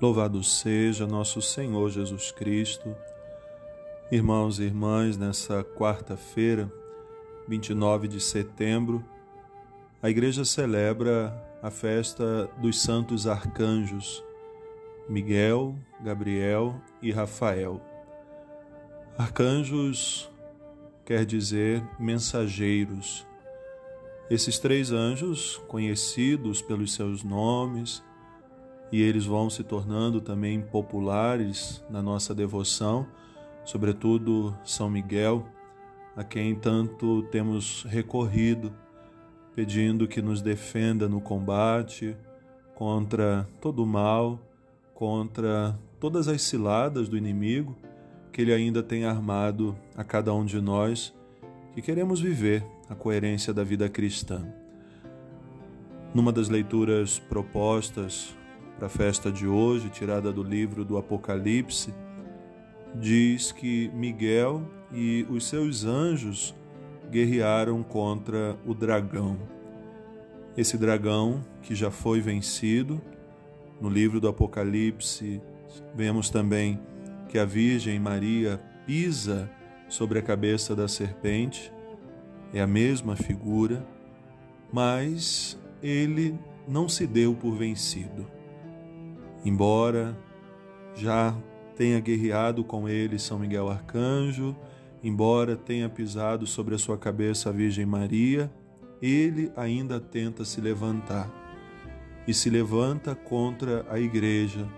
Louvado seja nosso Senhor Jesus Cristo. Irmãos e irmãs, nessa quarta-feira, 29 de setembro, a igreja celebra a festa dos santos arcanjos Miguel, Gabriel e Rafael. Arcanjos quer dizer mensageiros. Esses três anjos, conhecidos pelos seus nomes, e eles vão se tornando também populares na nossa devoção, sobretudo São Miguel, a quem tanto temos recorrido, pedindo que nos defenda no combate contra todo o mal, contra todas as ciladas do inimigo que ele ainda tem armado a cada um de nós que queremos viver a coerência da vida cristã. Numa das leituras propostas para a festa de hoje, tirada do livro do Apocalipse, diz que Miguel e os seus anjos guerrearam contra o dragão. Esse dragão que já foi vencido, no livro do Apocalipse, vemos também que a Virgem Maria pisa sobre a cabeça da serpente, é a mesma figura, mas ele não se deu por vencido Embora já tenha guerreado com ele São Miguel Arcanjo, embora tenha pisado sobre a sua cabeça a Virgem Maria, ele ainda tenta se levantar. E se levanta contra a igreja,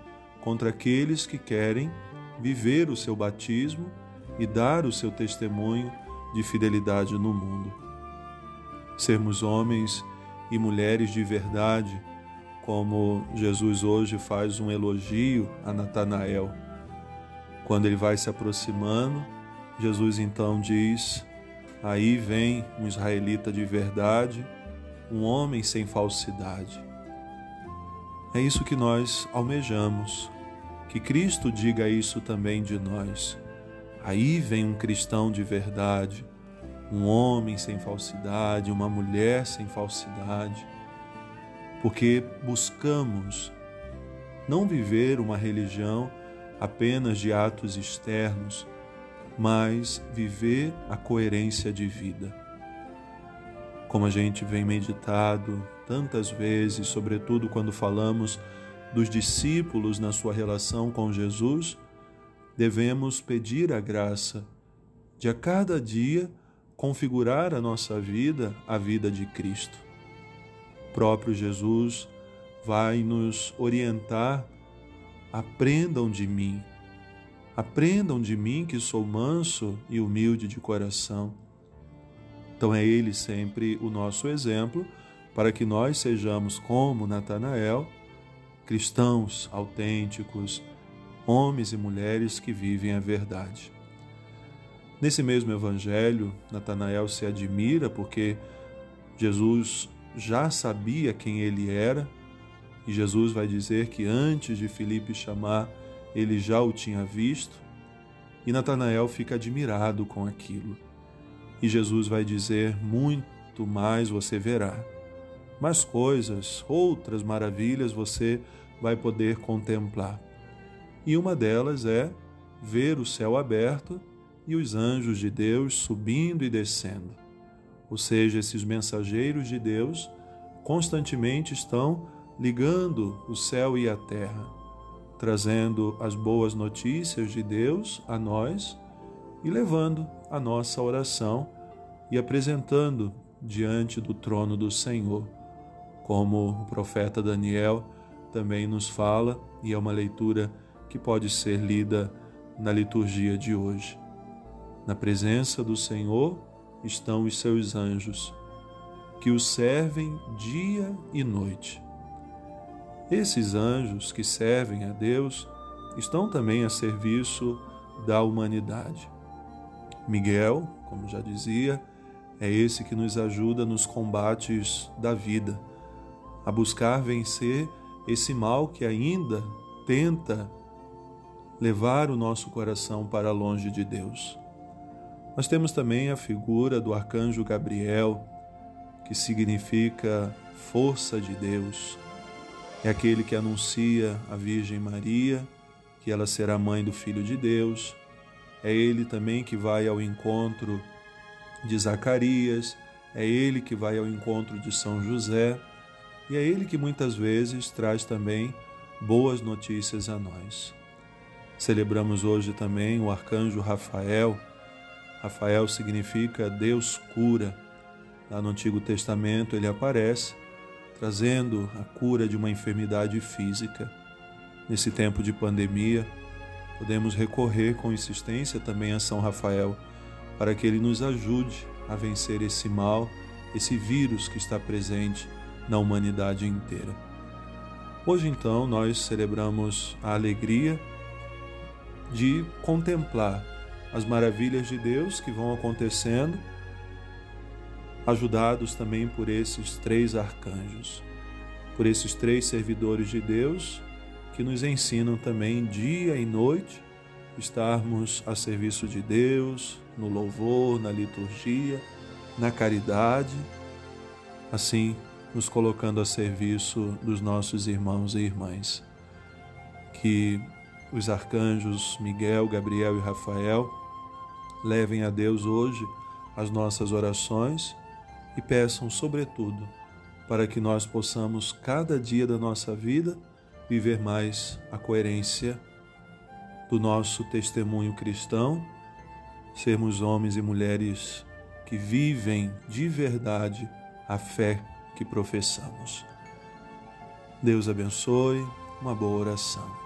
contra aqueles que querem viver o seu batismo e dar o seu testemunho de fidelidade no mundo. Sermos homens e mulheres de verdade como Jesus hoje faz um elogio a Natanael. Quando ele vai se aproximando, Jesus então diz: Aí vem um israelita de verdade, um homem sem falsidade. É isso que nós almejamos, que Cristo diga isso também de nós. Aí vem um cristão de verdade, um homem sem falsidade, uma mulher sem falsidade porque buscamos não viver uma religião apenas de atos externos, mas viver a coerência de vida. Como a gente vem meditado tantas vezes, sobretudo quando falamos dos discípulos na sua relação com Jesus, devemos pedir a graça de a cada dia configurar a nossa vida à vida de Cristo próprio Jesus vai nos orientar. Aprendam de mim, aprendam de mim que sou manso e humilde de coração. Então é Ele sempre o nosso exemplo para que nós sejamos como Natanael, cristãos autênticos, homens e mulheres que vivem a verdade. Nesse mesmo evangelho, Natanael se admira porque Jesus já sabia quem ele era, e Jesus vai dizer que antes de Filipe chamar, ele já o tinha visto, e Natanael fica admirado com aquilo. E Jesus vai dizer: Muito mais você verá, mais coisas, outras maravilhas você vai poder contemplar. E uma delas é ver o céu aberto e os anjos de Deus subindo e descendo ou seja, esses mensageiros de Deus, constantemente estão ligando o céu e a terra, trazendo as boas notícias de Deus a nós e levando a nossa oração e apresentando diante do trono do Senhor, como o profeta Daniel também nos fala, e é uma leitura que pode ser lida na liturgia de hoje. Na presença do Senhor, estão os seus anjos, que o servem dia e noite. Esses anjos que servem a Deus estão também a serviço da humanidade. Miguel, como já dizia, é esse que nos ajuda nos combates da vida, a buscar vencer esse mal que ainda tenta levar o nosso coração para longe de Deus. Nós temos também a figura do arcanjo Gabriel, que significa força de Deus. é aquele que anuncia a Virgem Maria, que ela será mãe do Filho de Deus. É ele também que vai ao encontro de Zacarias, é ele que vai ao encontro de São José, e é ele que muitas vezes traz também boas notícias a nós. Celebramos hoje também o arcanjo Rafael. Rafael significa Deus cura. Lá no Antigo Testamento ele aparece trazendo a cura de uma enfermidade física. Nesse tempo de pandemia, podemos recorrer com insistência também a São Rafael para que ele nos ajude a vencer esse mal, esse vírus que está presente na humanidade inteira. Hoje, então, nós celebramos a alegria de contemplar as maravilhas de Deus que vão acontecendo ajudados também por esses três arcanjos, por esses três servidores de Deus que nos ensinam também dia e noite estarmos a serviço de Deus, no louvor, na liturgia, na caridade, assim nos colocando a serviço dos nossos irmãos e irmãs. Que os arcanjos Miguel, Gabriel e Rafael levem a Deus hoje as nossas orações e peçam, sobretudo, para que nós possamos, cada dia da nossa vida, viver mais a coerência do nosso testemunho cristão, sermos homens e mulheres que vivem de verdade a fé que professamos. Deus abençoe, uma boa oração.